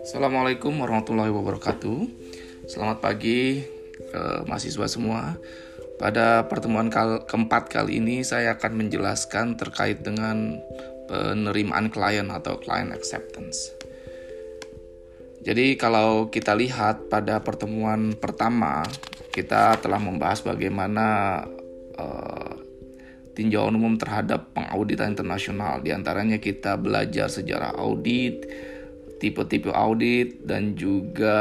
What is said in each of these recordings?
Assalamualaikum warahmatullahi wabarakatuh. Selamat pagi ke mahasiswa semua. Pada pertemuan keempat kali ini saya akan menjelaskan terkait dengan penerimaan klien atau client acceptance. Jadi kalau kita lihat pada pertemuan pertama kita telah membahas bagaimana uh, tinjauan umum terhadap pengauditan internasional. Di antaranya kita belajar sejarah audit, tipe-tipe audit dan juga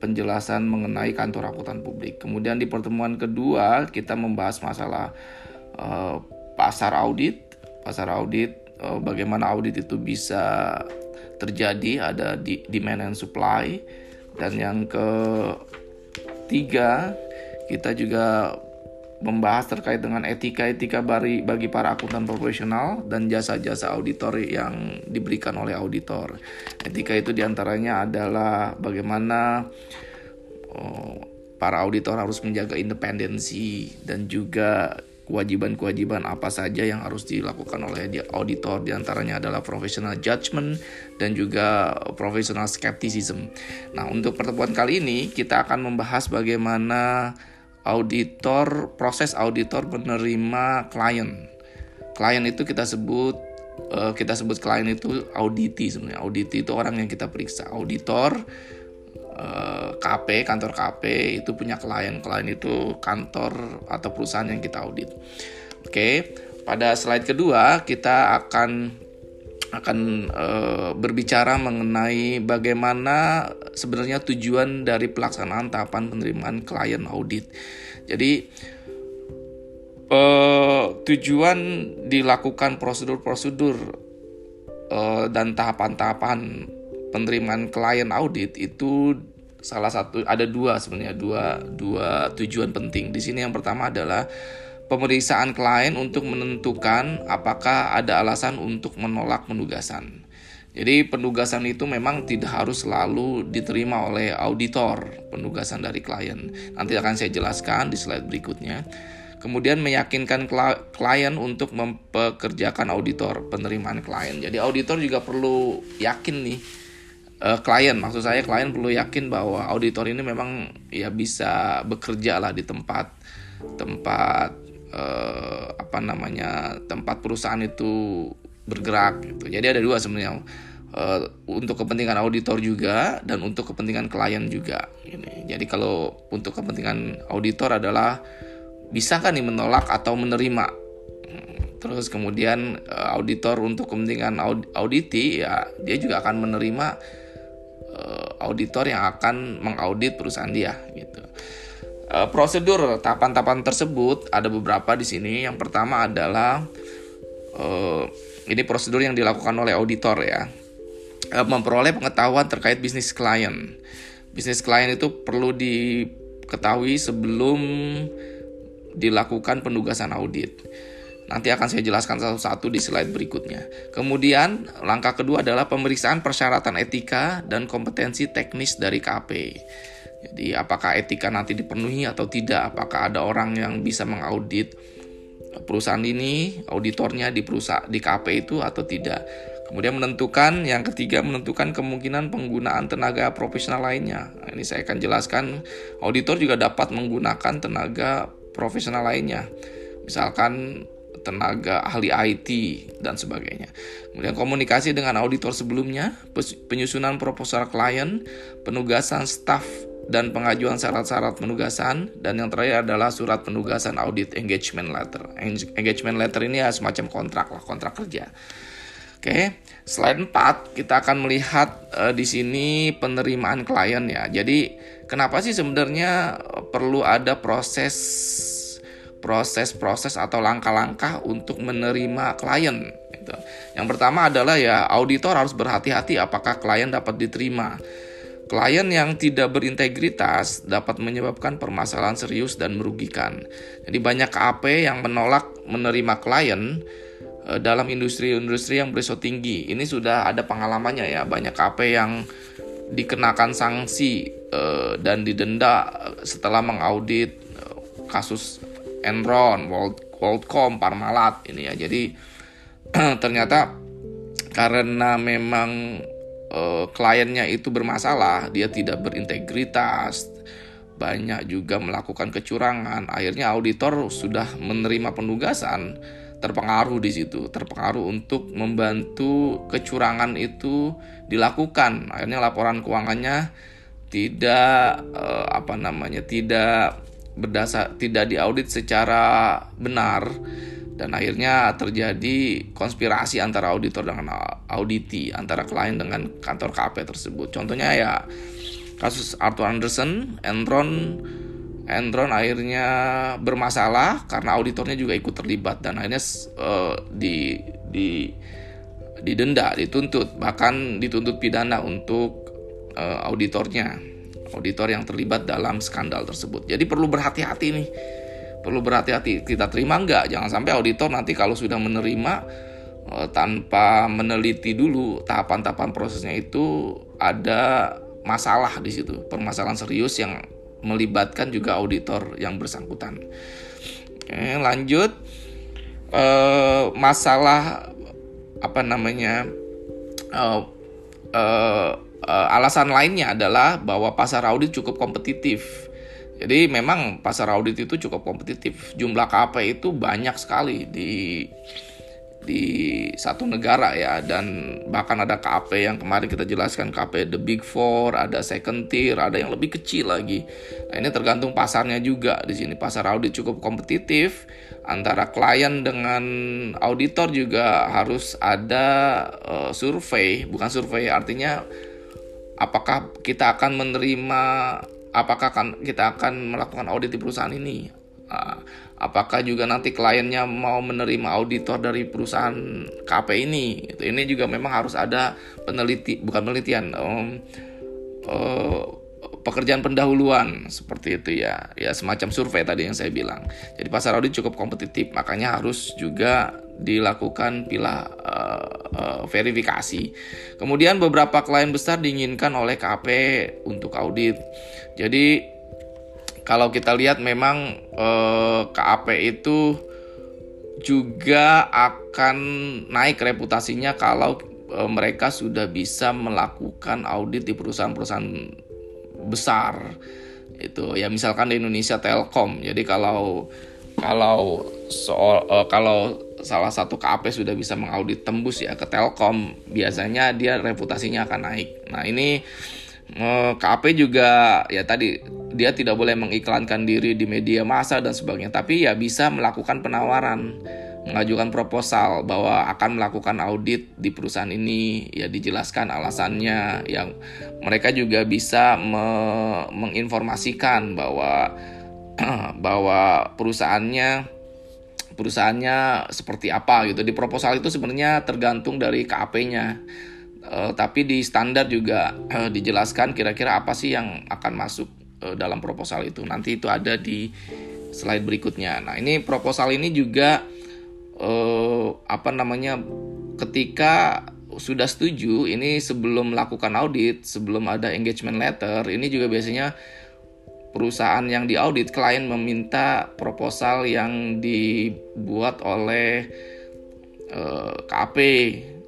penjelasan mengenai kantor akuntan publik. Kemudian di pertemuan kedua kita membahas masalah uh, pasar audit, pasar audit uh, bagaimana audit itu bisa terjadi ada di demand and supply dan yang ketiga kita juga membahas terkait dengan etika-etika bagi, bagi para akuntan profesional dan jasa-jasa auditor yang diberikan oleh auditor. Etika itu di antaranya adalah bagaimana oh, para auditor harus menjaga independensi dan juga kewajiban-kewajiban apa saja yang harus dilakukan oleh auditor di antaranya adalah professional judgment dan juga professional skepticism. Nah untuk pertemuan kali ini kita akan membahas bagaimana auditor proses auditor menerima klien. Klien itu kita sebut uh, kita sebut klien itu auditi sebenarnya. Auditi itu orang yang kita periksa. Auditor eh, KP kantor KP itu punya klien. Klien itu kantor atau perusahaan yang kita audit. Oke pada slide kedua kita akan akan e, berbicara mengenai bagaimana sebenarnya tujuan dari pelaksanaan tahapan penerimaan klien audit. Jadi e, tujuan dilakukan prosedur-prosedur e, dan tahapan-tahapan penerimaan klien audit itu salah satu ada dua sebenarnya dua dua tujuan penting. Di sini yang pertama adalah pemeriksaan klien untuk menentukan apakah ada alasan untuk menolak penugasan. Jadi penugasan itu memang tidak harus selalu diterima oleh auditor penugasan dari klien. Nanti akan saya jelaskan di slide berikutnya. Kemudian meyakinkan klien untuk mempekerjakan auditor penerimaan klien. Jadi auditor juga perlu yakin nih uh, klien maksud saya klien perlu yakin bahwa auditor ini memang ya bisa bekerja lah di tempat tempat uh, apa namanya tempat perusahaan itu bergerak gitu. Jadi ada dua sebenarnya uh, untuk kepentingan auditor juga dan untuk kepentingan klien juga. Jadi kalau untuk kepentingan auditor adalah bisa kan nih menolak atau menerima. Terus kemudian uh, auditor untuk kepentingan aud auditi ya dia juga akan menerima uh, auditor yang akan mengaudit perusahaan dia gitu. Uh, prosedur tahapan-tahapan tersebut ada beberapa di sini. Yang pertama adalah uh, ini prosedur yang dilakukan oleh auditor ya, uh, memperoleh pengetahuan terkait bisnis klien. Bisnis klien itu perlu diketahui sebelum dilakukan penugasan audit. Nanti akan saya jelaskan satu-satu di slide berikutnya. Kemudian, langkah kedua adalah pemeriksaan persyaratan etika dan kompetensi teknis dari KP. Jadi apakah etika nanti dipenuhi atau tidak? Apakah ada orang yang bisa mengaudit perusahaan ini, auditornya di perusahaan di KP itu atau tidak? Kemudian menentukan yang ketiga menentukan kemungkinan penggunaan tenaga profesional lainnya. Nah, ini saya akan jelaskan. Auditor juga dapat menggunakan tenaga profesional lainnya. Misalkan tenaga ahli IT dan sebagainya. Kemudian komunikasi dengan auditor sebelumnya, penyusunan proposal klien, penugasan staf dan pengajuan syarat-syarat penugasan dan yang terakhir adalah surat penugasan audit engagement letter. Engagement letter ini ya semacam kontrak lah, kontrak kerja. Oke, slide 4 kita akan melihat uh, di sini penerimaan klien ya. Jadi kenapa sih sebenarnya perlu ada proses proses-proses atau langkah-langkah untuk menerima klien? Gitu. Yang pertama adalah ya auditor harus berhati-hati apakah klien dapat diterima Klien yang tidak berintegritas dapat menyebabkan permasalahan serius dan merugikan. Jadi banyak KAP yang menolak menerima klien eh, dalam industri-industri yang berisiko tinggi. Ini sudah ada pengalamannya ya, banyak KAP yang dikenakan sanksi eh, dan didenda setelah mengaudit eh, kasus Enron, World, WorldCom, Parmalat ini ya. Jadi ternyata karena memang uh, kliennya itu bermasalah, dia tidak berintegritas, banyak juga melakukan kecurangan. Akhirnya auditor sudah menerima penugasan terpengaruh di situ, terpengaruh untuk membantu kecurangan itu dilakukan. Akhirnya laporan keuangannya tidak eh, apa namanya tidak berdasar tidak diaudit secara benar dan akhirnya terjadi konspirasi antara auditor dengan auditi antara klien dengan kantor KP tersebut. Contohnya ya kasus Arthur Anderson, Enron Enron akhirnya bermasalah karena auditornya juga ikut terlibat dan akhirnya uh, di di didenda, dituntut, bahkan dituntut pidana untuk uh, auditornya, auditor yang terlibat dalam skandal tersebut. Jadi perlu berhati-hati nih, perlu berhati-hati. Kita terima nggak? Jangan sampai auditor nanti kalau sudah menerima uh, tanpa meneliti dulu tahapan-tahapan prosesnya itu ada masalah di situ, permasalahan serius yang melibatkan juga auditor yang bersangkutan. Oke, lanjut e, masalah apa namanya e, e, alasan lainnya adalah bahwa pasar audit cukup kompetitif. Jadi memang pasar audit itu cukup kompetitif. Jumlah KP itu banyak sekali di di satu negara ya. Dan bahkan ada KP yang kemarin kita jelaskan KP the big four ada second tier ada yang lebih kecil lagi. Nah ini tergantung pasarnya juga di sini. Pasar audit cukup kompetitif. Antara klien dengan auditor juga harus ada uh, survei. Bukan survei artinya apakah kita akan menerima apakah kan kita akan melakukan audit di perusahaan ini? Uh, apakah juga nanti kliennya mau menerima auditor dari perusahaan KP ini? Ini juga memang harus ada peneliti bukan penelitian um, uh, pekerjaan pendahuluan seperti itu ya. Ya semacam survei tadi yang saya bilang. Jadi pasar audit cukup kompetitif makanya harus juga dilakukan pilah uh, uh, verifikasi. Kemudian beberapa klien besar diinginkan oleh KP untuk audit. Jadi kalau kita lihat memang eh, KAP itu juga akan naik reputasinya kalau eh, mereka sudah bisa melakukan audit di perusahaan-perusahaan besar. Itu ya misalkan di Indonesia Telkom. Jadi kalau kalau soal uh, kalau salah satu KAP sudah bisa mengaudit tembus ya ke Telkom. Biasanya dia reputasinya akan naik. Nah ini uh, KAP juga ya tadi dia tidak boleh mengiklankan diri di media massa dan sebagainya, tapi ya bisa melakukan penawaran, mengajukan proposal bahwa akan melakukan audit di perusahaan ini, ya dijelaskan alasannya, yang mereka juga bisa me menginformasikan bahwa bahwa perusahaannya perusahaannya seperti apa gitu di proposal itu sebenarnya tergantung dari KAP-nya uh, tapi di standar juga uh, dijelaskan kira-kira apa sih yang akan masuk uh, dalam proposal itu. Nanti itu ada di slide berikutnya. Nah, ini proposal ini juga apa namanya ketika sudah setuju ini sebelum melakukan audit, sebelum ada engagement letter, ini juga biasanya perusahaan yang diaudit klien meminta proposal yang dibuat oleh uh, KAP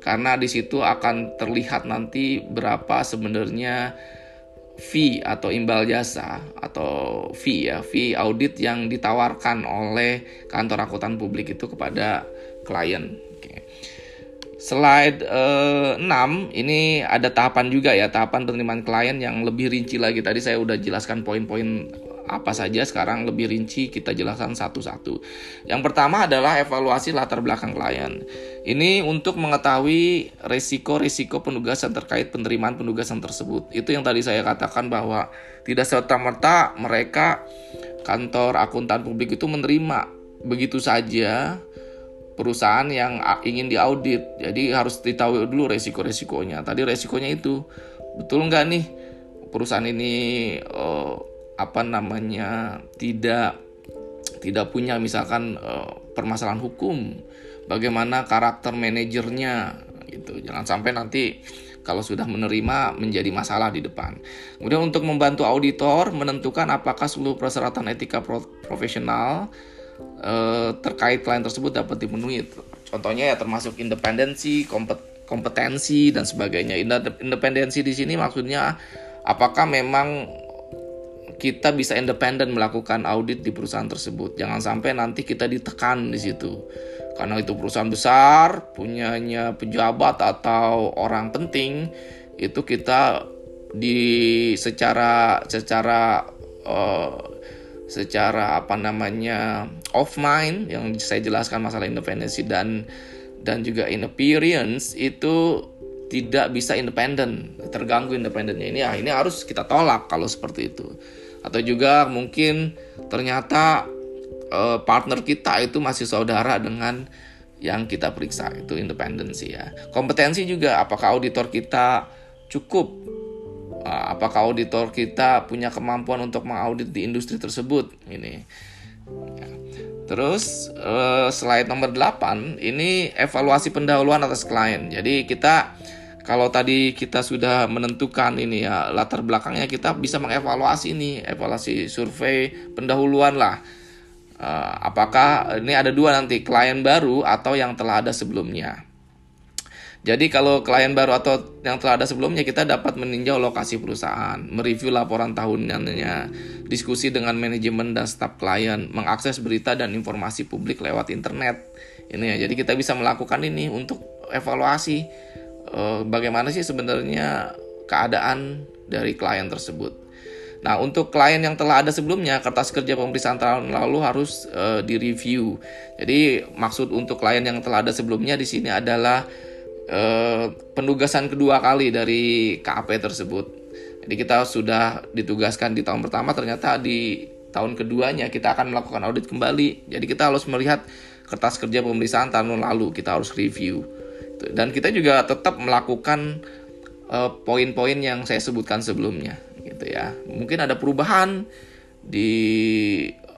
karena di situ akan terlihat nanti berapa sebenarnya fee atau imbal jasa atau fee ya fee audit yang ditawarkan oleh kantor akuntan publik itu kepada klien. Slide eh, 6 ini ada tahapan juga ya tahapan penerimaan klien yang lebih rinci lagi tadi saya udah jelaskan poin-poin apa saja sekarang lebih rinci kita jelaskan satu-satu. Yang pertama adalah evaluasi latar belakang klien. Ini untuk mengetahui resiko-resiko penugasan terkait penerimaan penugasan tersebut. Itu yang tadi saya katakan bahwa tidak serta-merta mereka kantor akuntan publik itu menerima begitu saja perusahaan yang ingin diaudit. Jadi harus ditahu dulu resiko-resikonya. Tadi resikonya itu betul nggak nih perusahaan ini uh, apa namanya tidak tidak punya misalkan uh, permasalahan hukum bagaimana karakter manajernya gitu jangan sampai nanti kalau sudah menerima menjadi masalah di depan. Kemudian untuk membantu auditor menentukan apakah seluruh persyaratan etika pro profesional eh, terkait klien tersebut dapat dipenuhi. contohnya ya termasuk independensi, kompetensi dan sebagainya. Independensi di sini maksudnya apakah memang kita bisa independen melakukan audit di perusahaan tersebut. Jangan sampai nanti kita ditekan di situ. Karena itu perusahaan besar, punyanya pejabat atau orang penting, itu kita di secara secara uh, secara apa namanya off mind yang saya jelaskan masalah independensi dan dan juga in appearance itu tidak bisa independen terganggu independennya. Ini ya ini harus kita tolak kalau seperti itu. Atau juga mungkin ternyata uh, partner kita itu masih saudara dengan yang kita periksa itu independensi ya. Kompetensi juga apakah auditor kita cukup apakah auditor kita punya kemampuan untuk mengaudit di industri tersebut? Ini. Ya. terus uh, slide nomor 8 ini evaluasi pendahuluan atas klien. Jadi kita kalau tadi kita sudah menentukan ini ya latar belakangnya kita bisa mengevaluasi ini evaluasi survei pendahuluan lah. Uh, apakah ini ada dua nanti klien baru atau yang telah ada sebelumnya jadi kalau klien baru atau yang telah ada sebelumnya kita dapat meninjau lokasi perusahaan, mereview laporan tahunannya, diskusi dengan manajemen dan staf klien, mengakses berita dan informasi publik lewat internet. Ini ya. Jadi kita bisa melakukan ini untuk evaluasi eh, bagaimana sih sebenarnya keadaan dari klien tersebut. Nah, untuk klien yang telah ada sebelumnya, kertas kerja pemeriksaan tahun lalu harus uh, direview. Jadi, maksud untuk klien yang telah ada sebelumnya di sini adalah eh, penugasan kedua kali dari KAP tersebut. Jadi kita sudah ditugaskan di tahun pertama, ternyata di tahun keduanya kita akan melakukan audit kembali. Jadi kita harus melihat kertas kerja pemeriksaan tahun lalu, kita harus review. Dan kita juga tetap melakukan eh, poin-poin yang saya sebutkan sebelumnya, gitu ya. Mungkin ada perubahan di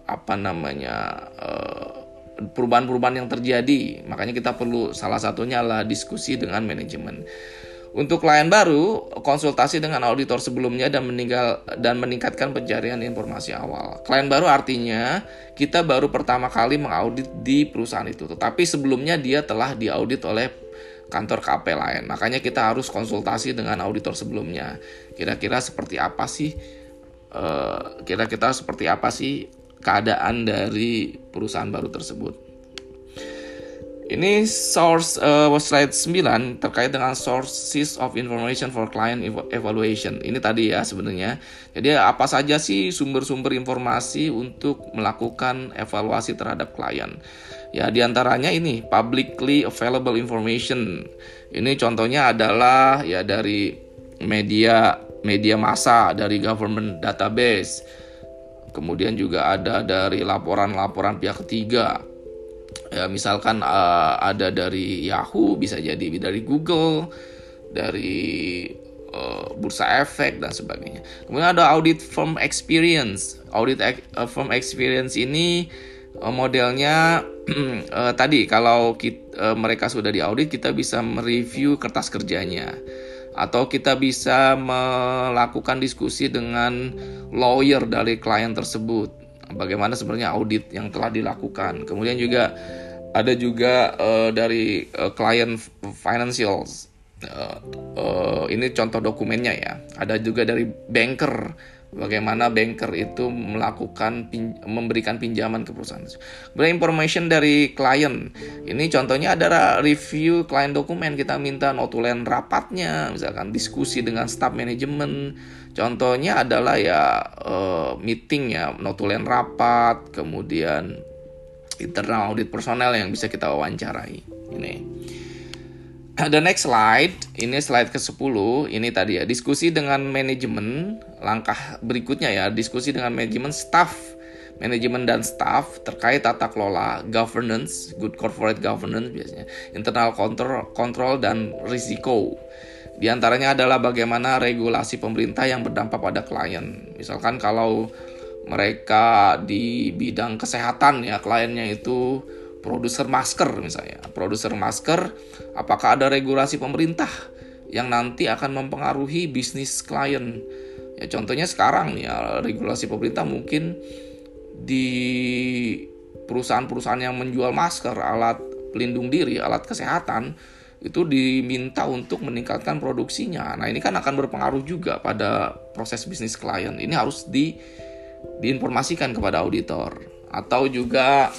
apa namanya uh, perubahan-perubahan yang terjadi. Makanya kita perlu salah satunya adalah diskusi dengan manajemen. Untuk klien baru, konsultasi dengan auditor sebelumnya dan meninggal dan meningkatkan pencarian informasi awal. Klien baru artinya kita baru pertama kali mengaudit di perusahaan itu, tetapi sebelumnya dia telah diaudit oleh kantor KP lain. Makanya kita harus konsultasi dengan auditor sebelumnya. Kira-kira seperti apa sih? Eh, kira-kira seperti apa sih keadaan dari perusahaan baru tersebut. Ini source uh, slide 9 terkait dengan sources of information for client evaluation. Ini tadi ya sebenarnya. Jadi apa saja sih sumber-sumber informasi untuk melakukan evaluasi terhadap klien? Ya di antaranya ini publicly available information. Ini contohnya adalah ya dari media media massa, dari government database, Kemudian juga ada dari laporan-laporan pihak ketiga. Ya, misalkan uh, ada dari Yahoo, bisa jadi dari Google, dari uh, bursa efek dan sebagainya. Kemudian ada audit firm experience. Audit uh, firm experience ini uh, modelnya uh, tadi kalau kita, uh, mereka sudah diaudit kita bisa mereview kertas kerjanya atau kita bisa melakukan diskusi dengan lawyer dari klien tersebut. Bagaimana sebenarnya audit yang telah dilakukan. Kemudian juga ada juga uh, dari uh, klien financials. Uh, uh, ini contoh dokumennya ya. Ada juga dari banker bagaimana banker itu melakukan pin, memberikan pinjaman ke perusahaan. Kemudian information dari klien. Ini contohnya adalah review klien dokumen kita minta notulen rapatnya, misalkan diskusi dengan staff manajemen. Contohnya adalah ya uh, meeting ya notulen rapat, kemudian internal audit personel yang bisa kita wawancarai. Ini. The next slide, ini slide ke-10, ini tadi ya, diskusi dengan manajemen, langkah berikutnya ya, diskusi dengan manajemen staff, manajemen dan staff terkait tata kelola, governance, good corporate governance biasanya, internal control, control dan risiko. Di antaranya adalah bagaimana regulasi pemerintah yang berdampak pada klien. Misalkan kalau mereka di bidang kesehatan ya, kliennya itu produser masker misalnya. Produser masker, apakah ada regulasi pemerintah yang nanti akan mempengaruhi bisnis klien? Ya contohnya sekarang nih ya, regulasi pemerintah mungkin di perusahaan-perusahaan yang menjual masker, alat pelindung diri, alat kesehatan itu diminta untuk meningkatkan produksinya. Nah, ini kan akan berpengaruh juga pada proses bisnis klien. Ini harus di diinformasikan kepada auditor atau juga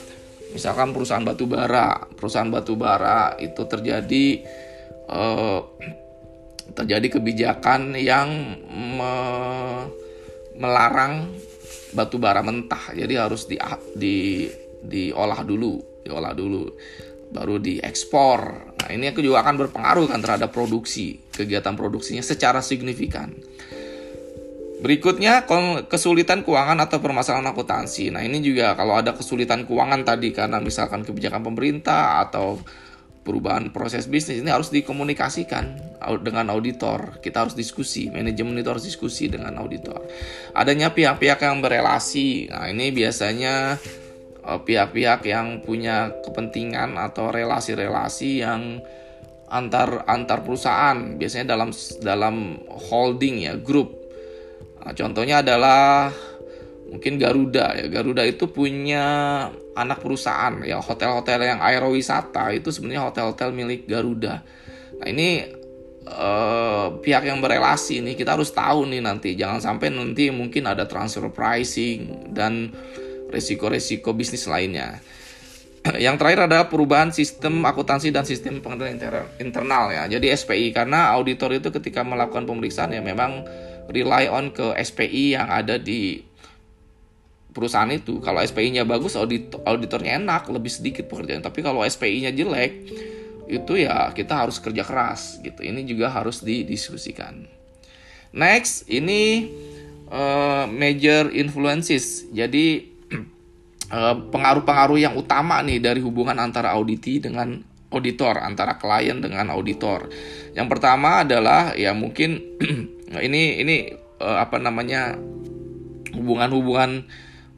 misalkan perusahaan batu bara, perusahaan batu bara itu terjadi eh, terjadi kebijakan yang me, melarang batu bara mentah. Jadi harus di, di diolah dulu, diolah dulu baru diekspor. Nah, ini juga akan berpengaruh kan terhadap produksi, kegiatan produksinya secara signifikan. Berikutnya kesulitan keuangan atau permasalahan akuntansi. Nah, ini juga kalau ada kesulitan keuangan tadi karena misalkan kebijakan pemerintah atau perubahan proses bisnis ini harus dikomunikasikan dengan auditor. Kita harus diskusi, manajemen itu harus diskusi dengan auditor. Adanya pihak-pihak yang berelasi. Nah, ini biasanya Eh, pihak-pihak yang punya kepentingan atau relasi-relasi yang antar antar perusahaan biasanya dalam dalam holding ya grup nah, contohnya adalah mungkin Garuda ya. Garuda itu punya anak perusahaan ya. Hotel-hotel yang aerowisata itu sebenarnya hotel-hotel milik Garuda. Nah ini eh, pihak yang berelasi nih. Kita harus tahu nih nanti. Jangan sampai nanti mungkin ada transfer pricing dan resiko-resiko bisnis lainnya. Yang terakhir adalah perubahan sistem akuntansi dan sistem pengendalian internal ya. Jadi SPI karena auditor itu ketika melakukan pemeriksaan ya memang rely on ke SPI yang ada di perusahaan itu. Kalau SPI-nya bagus, audit auditornya enak, lebih sedikit pekerjaan. Tapi kalau SPI-nya jelek, itu ya kita harus kerja keras gitu. Ini juga harus didiskusikan. Next, ini uh, major influences. Jadi Eh, pengaruh-pengaruh yang utama nih dari hubungan antara auditi dengan auditor, antara klien dengan auditor. Yang pertama adalah ya mungkin ini ini uh, apa namanya hubungan-hubungan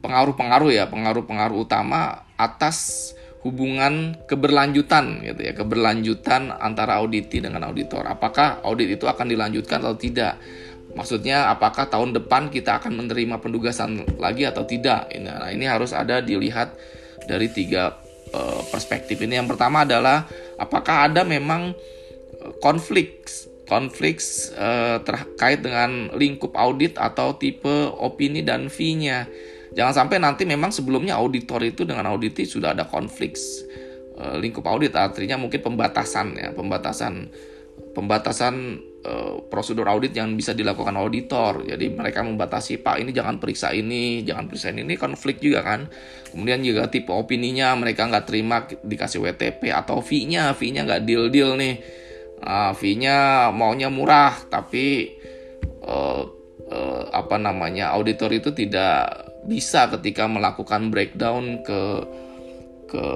pengaruh-pengaruh ya, pengaruh-pengaruh utama atas hubungan keberlanjutan gitu ya, keberlanjutan antara auditi dengan auditor. Apakah audit itu akan dilanjutkan atau tidak? Maksudnya apakah tahun depan kita akan menerima pendugasan lagi atau tidak? Nah, ini harus ada dilihat dari tiga uh, perspektif ini. Yang pertama adalah apakah ada memang eh, konflik konflik uh, terkait dengan lingkup audit atau tipe opini dan fee-nya. Jangan sampai nanti memang sebelumnya auditor itu dengan auditi sudah ada konflik uh, lingkup audit artinya mungkin pembatasan ya, pembatasan pembatasan uh, prosedur audit yang bisa dilakukan auditor. Jadi mereka membatasi Pak ini jangan periksa ini, jangan periksa ini. Ini konflik juga kan. Kemudian juga tipe opininya mereka nggak terima dikasih WTP atau fee-nya, fee-nya nggak deal-deal nih. Uh, fee-nya maunya murah tapi uh, uh, apa namanya auditor itu tidak bisa ketika melakukan breakdown ke ke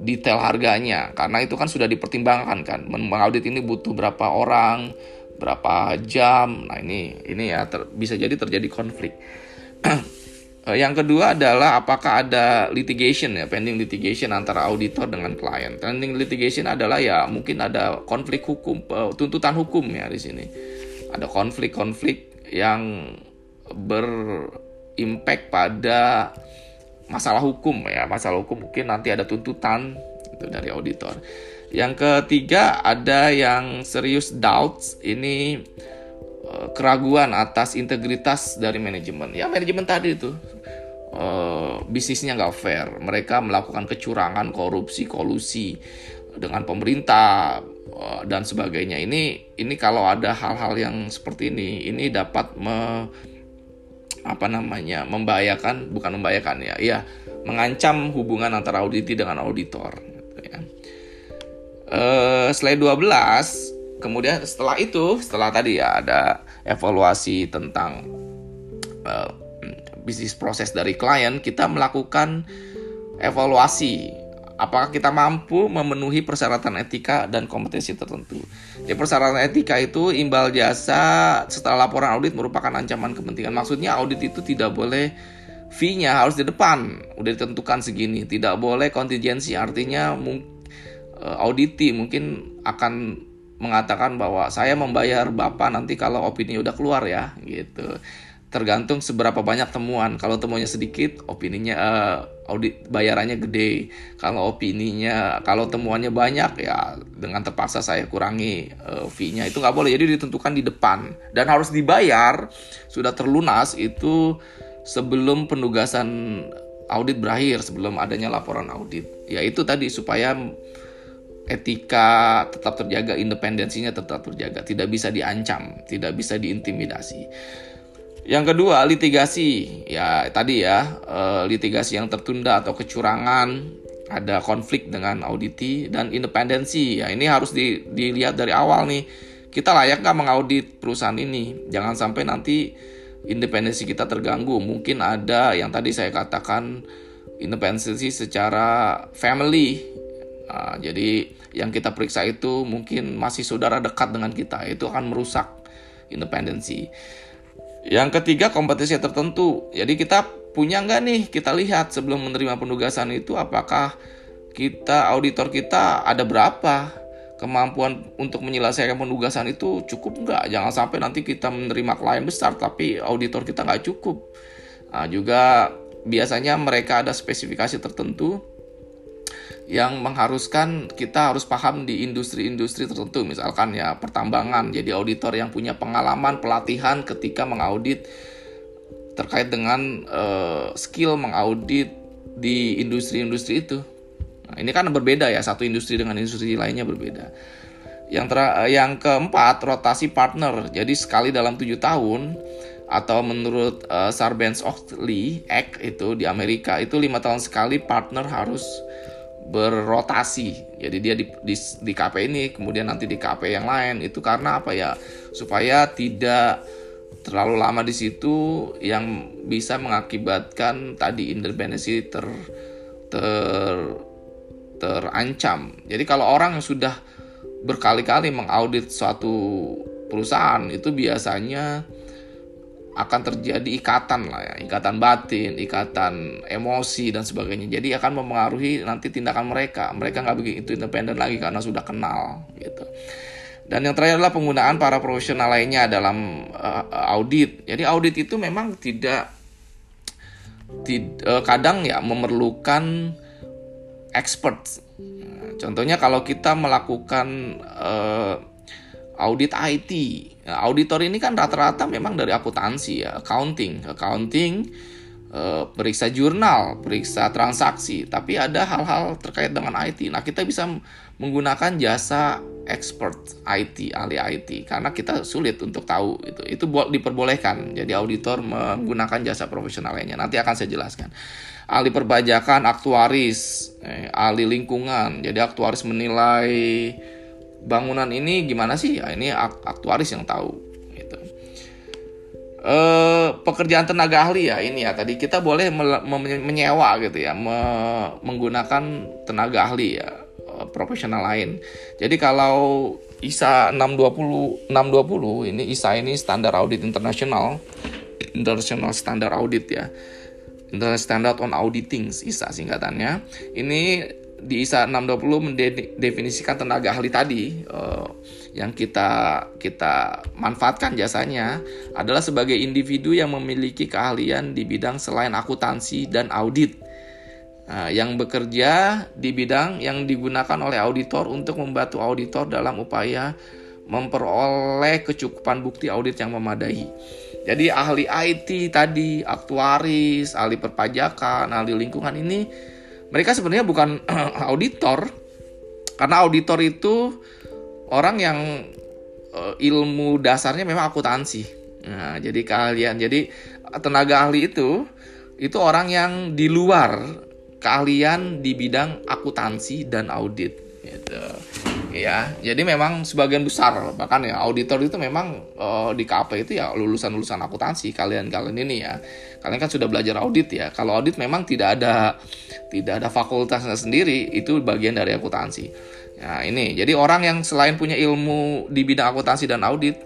detail harganya. Karena itu kan sudah dipertimbangkan kan. Mengaudit ini butuh berapa orang berapa jam. Nah ini ini ya ter, bisa jadi terjadi konflik. Eh, yang kedua adalah apakah ada litigation ya pending litigation antara auditor dengan klien. Pending litigation adalah ya mungkin ada konflik hukum tuntutan hukum ya di sini. Ada konflik-konflik yang berimpact pada masalah hukum ya. Masalah hukum mungkin nanti ada tuntutan itu dari auditor. Yang ketiga ada yang serius doubts. Ini eh, keraguan atas integritas dari manajemen. Ya manajemen tadi itu uh, bisnisnya nggak fair. Mereka melakukan kecurangan korupsi kolusi dengan pemerintah uh, dan sebagainya. Ini ini kalau ada hal-hal yang seperti ini ini dapat me, apa namanya membahayakan bukan membahayakan ya ya mengancam hubungan antara auditi dengan auditor gitu ya. Uh, slide 12 kemudian setelah itu setelah tadi ya ada evaluasi tentang uh, bisnis proses dari klien kita melakukan evaluasi apakah kita mampu memenuhi persyaratan etika dan kompetensi tertentu. Jadi persyaratan etika itu imbal jasa setelah laporan audit merupakan ancaman kepentingan. Maksudnya audit itu tidak boleh fee-nya harus di depan, udah ditentukan segini, tidak boleh kontingensi. Artinya eh, auditi mungkin akan mengatakan bahwa saya membayar Bapak nanti kalau opini udah keluar ya gitu. tergantung seberapa banyak temuan. Kalau temuannya sedikit, opininya uh, audit bayarannya gede. Kalau opininya, kalau temuannya banyak ya dengan terpaksa saya kurangi uh, fee-nya. Itu nggak boleh. Jadi ditentukan di depan dan harus dibayar sudah terlunas itu sebelum penugasan audit berakhir, sebelum adanya laporan audit. Ya itu tadi supaya etika tetap terjaga, independensinya tetap terjaga, tidak bisa diancam, tidak bisa diintimidasi. Yang kedua, litigasi. Ya, tadi ya, uh, litigasi yang tertunda atau kecurangan, ada konflik dengan auditi dan independensi. Ya, ini harus di, dilihat dari awal nih. Kita layak nggak mengaudit perusahaan ini? Jangan sampai nanti independensi kita terganggu. Mungkin ada yang tadi saya katakan independensi secara family. Nah, jadi yang kita periksa itu mungkin masih saudara dekat dengan kita, itu akan merusak independensi. Yang ketiga kompetisi tertentu. Jadi kita punya nggak nih? Kita lihat sebelum menerima penugasan itu apakah kita auditor kita ada berapa? Kemampuan untuk menyelesaikan penugasan itu cukup nggak? Jangan sampai nanti kita menerima klien besar tapi auditor kita nggak cukup. Nah, juga biasanya mereka ada spesifikasi tertentu yang mengharuskan kita harus paham di industri-industri tertentu. Misalkan ya pertambangan. Jadi auditor yang punya pengalaman pelatihan ketika mengaudit terkait dengan uh, skill mengaudit di industri-industri itu. Nah, ini kan berbeda ya satu industri dengan industri lainnya berbeda. Yang ter yang keempat rotasi partner. Jadi sekali dalam tujuh tahun atau menurut uh, Sarbanes-Oxley Act itu di Amerika itu lima tahun sekali partner harus berrotasi. Jadi dia di, di, di KP ini, kemudian nanti di KP yang lain. Itu karena apa ya? Supaya tidak terlalu lama di situ yang bisa mengakibatkan tadi independensi ter ter terancam. Jadi kalau orang yang sudah berkali-kali mengaudit suatu perusahaan itu biasanya akan terjadi ikatan lah ya, ikatan batin, ikatan emosi dan sebagainya. Jadi akan mempengaruhi nanti tindakan mereka. Mereka nggak begitu independen lagi karena sudah kenal gitu. Dan yang terakhir adalah penggunaan para profesional lainnya dalam uh, audit. Jadi audit itu memang tidak, tidak uh, kadang ya memerlukan expert. Nah, contohnya kalau kita melakukan uh, audit IT. Nah, auditor ini kan rata-rata memang dari akuntansi ya, accounting, accounting, eh, periksa jurnal, periksa transaksi. Tapi ada hal-hal terkait dengan IT. Nah kita bisa menggunakan jasa expert IT, ahli IT, karena kita sulit untuk tahu itu. Itu diperbolehkan. Jadi auditor menggunakan jasa profesional lainnya. Nanti akan saya jelaskan. Ahli perbajakan, aktuaris, eh, ahli lingkungan. Jadi aktuaris menilai bangunan ini gimana sih? Ya, ini aktuaris yang tahu. Gitu. E, pekerjaan tenaga ahli ya ini ya tadi kita boleh menyewa gitu ya, me menggunakan tenaga ahli ya eh, profesional lain. Jadi kalau ISA 620 620 ini ISA ini standar audit internasional, international standard audit ya. International Standard on Auditing ISA singkatannya. Ini di ISA 620 mendefinisikan tenaga ahli tadi uh, yang kita kita manfaatkan jasanya adalah sebagai individu yang memiliki keahlian di bidang selain akuntansi dan audit uh, yang bekerja di bidang yang digunakan oleh auditor untuk membantu auditor dalam upaya memperoleh kecukupan bukti audit yang memadai. Jadi ahli IT tadi, aktuaris, ahli perpajakan, ahli lingkungan ini mereka sebenarnya bukan auditor karena auditor itu orang yang uh, ilmu dasarnya memang akuntansi. Nah, jadi kalian jadi tenaga ahli itu itu orang yang di luar keahlian di bidang akuntansi dan audit gitu ya. Jadi memang sebagian besar bahkan ya auditor itu memang uh, di KP itu ya lulusan lulusan akuntansi kalian kalian ini ya. Kalian kan sudah belajar audit ya. Kalau audit memang tidak ada tidak ada fakultasnya sendiri itu bagian dari akuntansi. Ya ini. Jadi orang yang selain punya ilmu di bidang akuntansi dan audit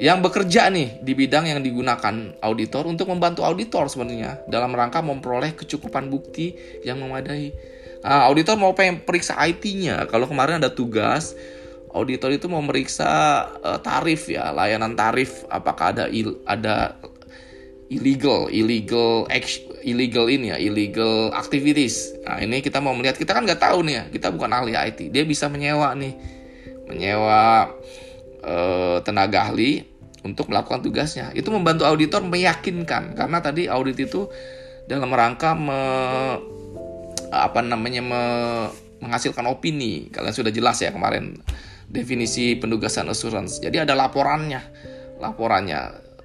yang bekerja nih di bidang yang digunakan auditor untuk membantu auditor sebenarnya dalam rangka memperoleh kecukupan bukti yang memadai Nah, auditor mau pengen periksa IT-nya. Kalau kemarin ada tugas, auditor itu mau meriksa uh, tarif ya, layanan tarif apakah ada il, ada illegal, illegal illegal ini ya, illegal activities. Nah ini kita mau melihat, kita kan nggak tahu nih ya, kita bukan ahli IT, dia bisa menyewa nih, menyewa uh, tenaga ahli untuk melakukan tugasnya. Itu membantu auditor meyakinkan, karena tadi audit itu dalam rangka me, apa namanya me, menghasilkan opini. Kalian sudah jelas ya kemarin definisi penugasan assurance. Jadi ada laporannya, laporannya.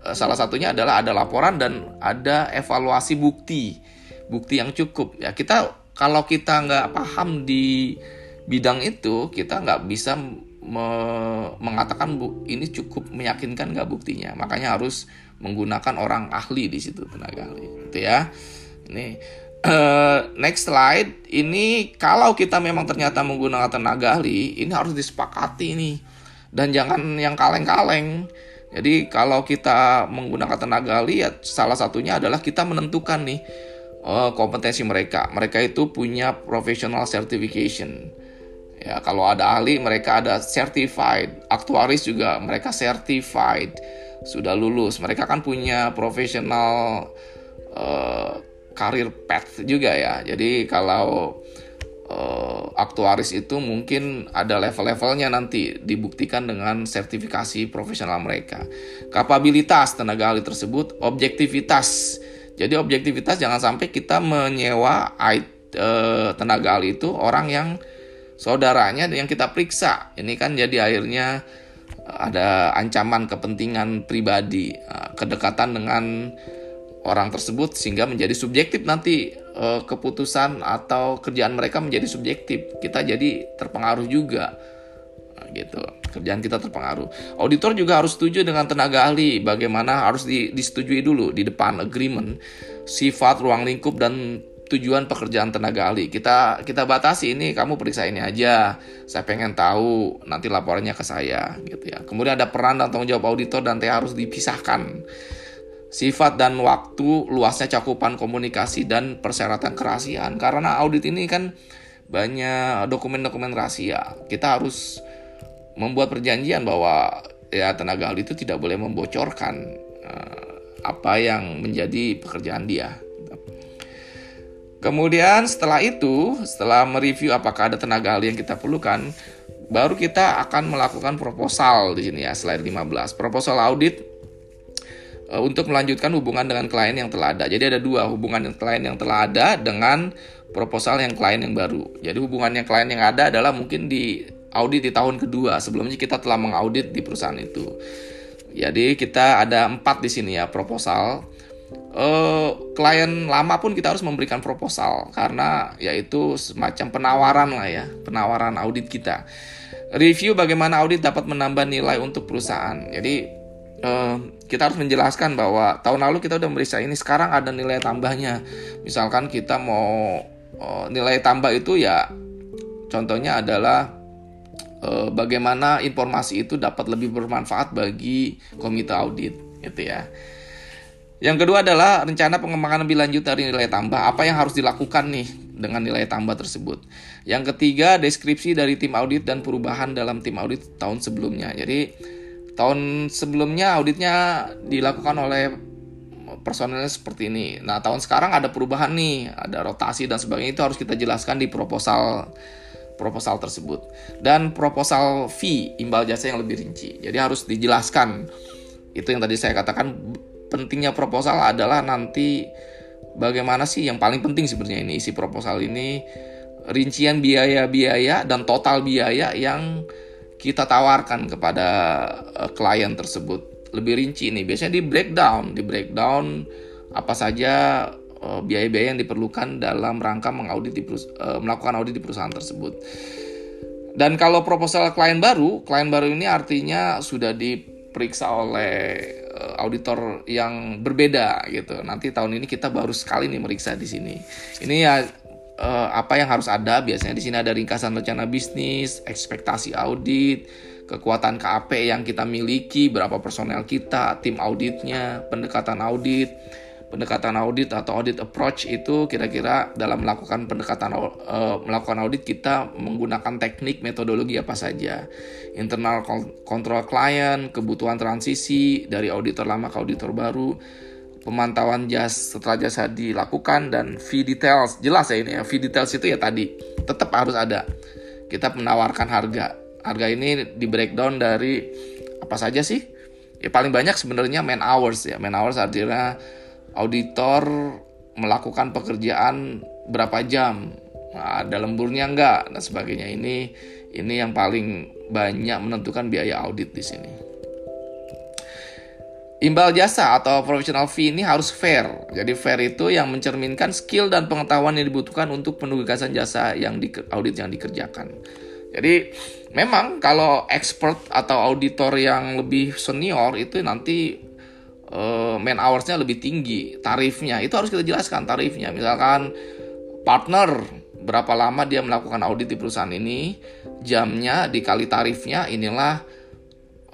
Eh, salah satunya adalah ada laporan dan ada evaluasi bukti. Bukti yang cukup. Ya kita kalau kita nggak paham di bidang itu kita nggak bisa me mengatakan bu ini cukup meyakinkan nggak buktinya. Makanya harus menggunakan orang ahli di situ tenaga ahli. Itu ya. Ini uh, next slide ini kalau kita memang ternyata menggunakan tenaga ahli ini harus disepakati nih dan jangan yang kaleng-kaleng jadi kalau kita menggunakan tenaga ahli ya salah satunya adalah kita menentukan nih uh, kompetensi mereka. Mereka itu punya professional certification. Ya, kalau ada ahli mereka ada certified, aktuaris juga mereka certified, sudah lulus. Mereka kan punya professional uh, karir path juga ya. Jadi kalau uh, aktuaris itu mungkin ada level-levelnya nanti dibuktikan dengan sertifikasi profesional mereka. Kapabilitas tenaga ahli tersebut, objektivitas. Jadi objektivitas jangan sampai kita menyewa uh, tenaga ahli itu orang yang saudaranya yang kita periksa. Ini kan jadi akhirnya ada ancaman kepentingan pribadi, kedekatan dengan orang tersebut sehingga menjadi subjektif nanti uh, keputusan atau kerjaan mereka menjadi subjektif. Kita jadi terpengaruh juga. Nah, gitu. Kerjaan kita terpengaruh. Auditor juga harus setuju dengan tenaga ahli bagaimana harus di, disetujui dulu di depan agreement sifat ruang lingkup dan tujuan pekerjaan tenaga ahli. Kita kita batasi ini kamu periksa ini aja. Saya pengen tahu nanti laporannya ke saya gitu ya. Kemudian ada peran dan tanggung jawab auditor dan TA harus dipisahkan sifat dan waktu, luasnya cakupan komunikasi dan persyaratan kerahasiaan. Karena audit ini kan banyak dokumen-dokumen rahasia. Kita harus membuat perjanjian bahwa ya tenaga ahli itu tidak boleh membocorkan uh, apa yang menjadi pekerjaan dia. Kemudian setelah itu, setelah mereview apakah ada tenaga ahli yang kita perlukan, baru kita akan melakukan proposal di sini ya, slide 15. Proposal audit untuk melanjutkan hubungan dengan klien yang telah ada. Jadi ada dua hubungan dengan klien yang telah ada dengan proposal yang klien yang baru. Jadi hubungannya klien yang ada adalah mungkin di audit di tahun kedua. Sebelumnya kita telah mengaudit di perusahaan itu. Jadi kita ada empat di sini ya proposal. Uh, klien lama pun kita harus memberikan proposal karena yaitu semacam penawaran lah ya, penawaran audit kita. Review bagaimana audit dapat menambah nilai untuk perusahaan. Jadi uh, kita harus menjelaskan bahwa tahun lalu kita udah meriksa ini sekarang ada nilai tambahnya misalkan kita mau uh, nilai tambah itu ya contohnya adalah uh, bagaimana informasi itu dapat lebih bermanfaat bagi komite audit gitu ya yang kedua adalah rencana pengembangan lebih lanjut dari nilai tambah. Apa yang harus dilakukan nih dengan nilai tambah tersebut? Yang ketiga, deskripsi dari tim audit dan perubahan dalam tim audit tahun sebelumnya. Jadi, Tahun sebelumnya auditnya dilakukan oleh personelnya seperti ini. Nah, tahun sekarang ada perubahan nih, ada rotasi dan sebagainya itu harus kita jelaskan di proposal proposal tersebut. Dan proposal fee imbal jasa yang lebih rinci. Jadi harus dijelaskan. Itu yang tadi saya katakan pentingnya proposal adalah nanti bagaimana sih yang paling penting sebenarnya ini isi proposal ini rincian biaya-biaya dan total biaya yang kita tawarkan kepada uh, klien tersebut lebih rinci nih. Biasanya di breakdown di breakdown apa saja uh, biaya-biaya yang diperlukan dalam rangka mengaudit di uh, melakukan audit di perusahaan tersebut. Dan kalau proposal klien baru klien baru ini artinya sudah diperiksa oleh uh, auditor yang berbeda gitu. Nanti tahun ini kita baru sekali nih meriksa di sini. Ini ya uh, apa yang harus ada. Biasanya di sini ada ringkasan rencana bisnis, ekspektasi audit, kekuatan KAP yang kita miliki, berapa personel kita, tim auditnya, pendekatan audit, pendekatan audit atau audit approach itu kira-kira dalam melakukan pendekatan uh, melakukan audit kita menggunakan teknik metodologi apa saja. Internal control client kebutuhan transisi dari auditor lama ke auditor baru pemantauan jas setelah jasa dilakukan dan fee details. Jelas ya ini ya fee details itu ya tadi. Tetap harus ada. Kita menawarkan harga. Harga ini di breakdown dari apa saja sih? Ya paling banyak sebenarnya man hours ya. Man hours artinya auditor melakukan pekerjaan berapa jam. Nah, ada lemburnya enggak? Dan sebagainya. Ini ini yang paling banyak menentukan biaya audit di sini Imbal jasa atau professional fee ini harus fair. Jadi fair itu yang mencerminkan skill dan pengetahuan yang dibutuhkan untuk penugasan jasa yang di audit yang dikerjakan. Jadi memang kalau expert atau auditor yang lebih senior itu nanti uh, man hoursnya lebih tinggi, tarifnya itu harus kita jelaskan tarifnya. Misalkan partner berapa lama dia melakukan audit di perusahaan ini, jamnya dikali tarifnya inilah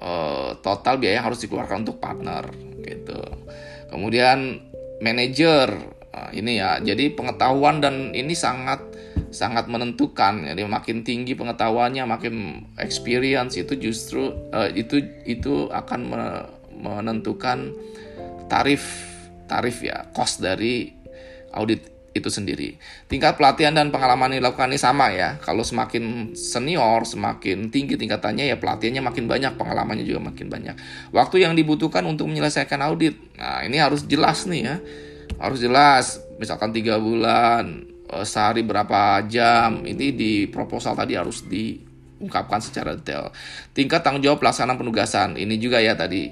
uh, total biaya yang harus dikeluarkan untuk partner gitu. Kemudian manajer uh, ini ya. Jadi pengetahuan dan ini sangat sangat menentukan. Jadi makin tinggi pengetahuannya, makin experience itu justru uh, itu itu akan me menentukan tarif tarif ya cost dari audit itu sendiri. Tingkat pelatihan dan pengalaman yang dilakukan ini sama ya. Kalau semakin senior, semakin tinggi tingkatannya ya pelatihannya makin banyak, pengalamannya juga makin banyak. Waktu yang dibutuhkan untuk menyelesaikan audit, nah ini harus jelas nih ya. Harus jelas, misalkan tiga bulan, eh, sehari berapa jam, ini di proposal tadi harus diungkapkan secara detail. Tingkat tanggung jawab pelaksanaan penugasan, ini juga ya tadi.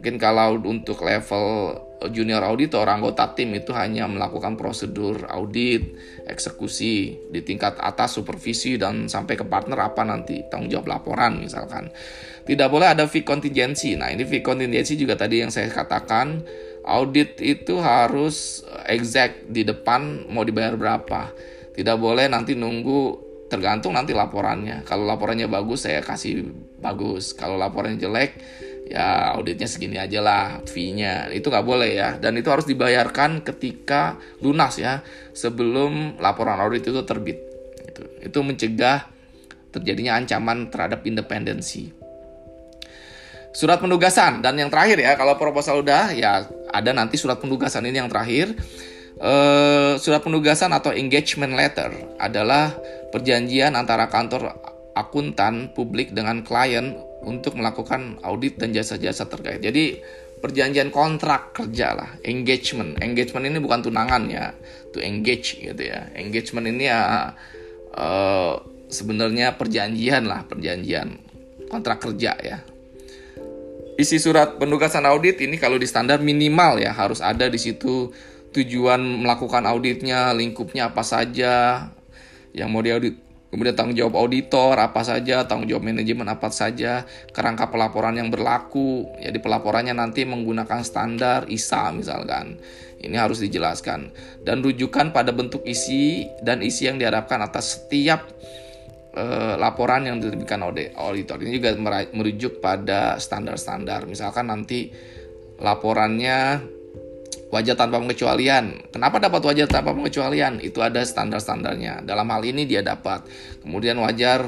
Mungkin kalau untuk level junior auditor anggota tim itu hanya melakukan prosedur audit, eksekusi di tingkat atas supervisi dan sampai ke partner apa nanti tanggung jawab laporan misalkan. Tidak boleh ada fee contingency. Nah, ini fee contingency juga tadi yang saya katakan audit itu harus exact di depan mau dibayar berapa. Tidak boleh nanti nunggu tergantung nanti laporannya. Kalau laporannya bagus saya kasih bagus. Kalau laporannya jelek ya auditnya segini aja lah fee-nya. Itu nggak boleh ya. Dan itu harus dibayarkan ketika lunas ya sebelum laporan audit itu terbit. Itu itu mencegah terjadinya ancaman terhadap independensi. Surat penugasan. Dan yang terakhir ya kalau proposal udah ya ada nanti surat penugasan. Ini yang terakhir. Uh, surat penugasan atau engagement letter adalah perjanjian antara kantor akuntan publik dengan klien untuk melakukan audit dan jasa-jasa terkait. Jadi perjanjian kontrak kerja lah, engagement. Engagement ini bukan tunangan ya, to engage gitu ya. Engagement ini ya uh, sebenarnya perjanjian lah, perjanjian kontrak kerja ya. Isi surat penugasan audit ini kalau di standar minimal ya harus ada di situ tujuan melakukan auditnya, lingkupnya apa saja, yang mau diaudit Kemudian tanggung jawab auditor apa saja, tanggung jawab manajemen apa saja, kerangka pelaporan yang berlaku. Jadi pelaporannya nanti menggunakan standar ISA misalkan. Ini harus dijelaskan. Dan rujukan pada bentuk isi dan isi yang diharapkan atas setiap uh, laporan yang diterbitkan oleh auditor. Ini juga merujuk pada standar-standar. Misalkan nanti laporannya wajah tanpa pengecualian. Kenapa dapat wajah tanpa pengecualian? Itu ada standar-standarnya. Dalam hal ini dia dapat. Kemudian wajar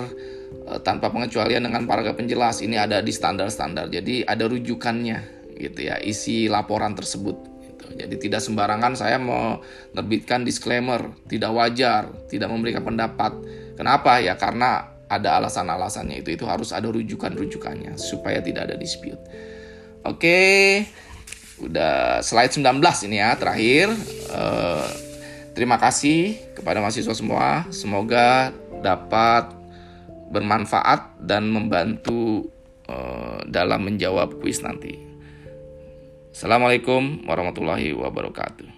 e, tanpa pengecualian dengan paragraf penjelas ini ada di standar-standar. Jadi ada rujukannya gitu ya, isi laporan tersebut. Gitu. Jadi tidak sembarangan saya menerbitkan disclaimer, tidak wajar, tidak memberikan pendapat. Kenapa? Ya karena ada alasan-alasannya itu itu harus ada rujukan-rujukannya supaya tidak ada dispute. Oke. Okay. Udah slide 19 ini ya terakhir. Uh, terima kasih kepada mahasiswa semua. Semoga dapat bermanfaat dan membantu uh, dalam menjawab kuis nanti. Assalamualaikum warahmatullahi wabarakatuh.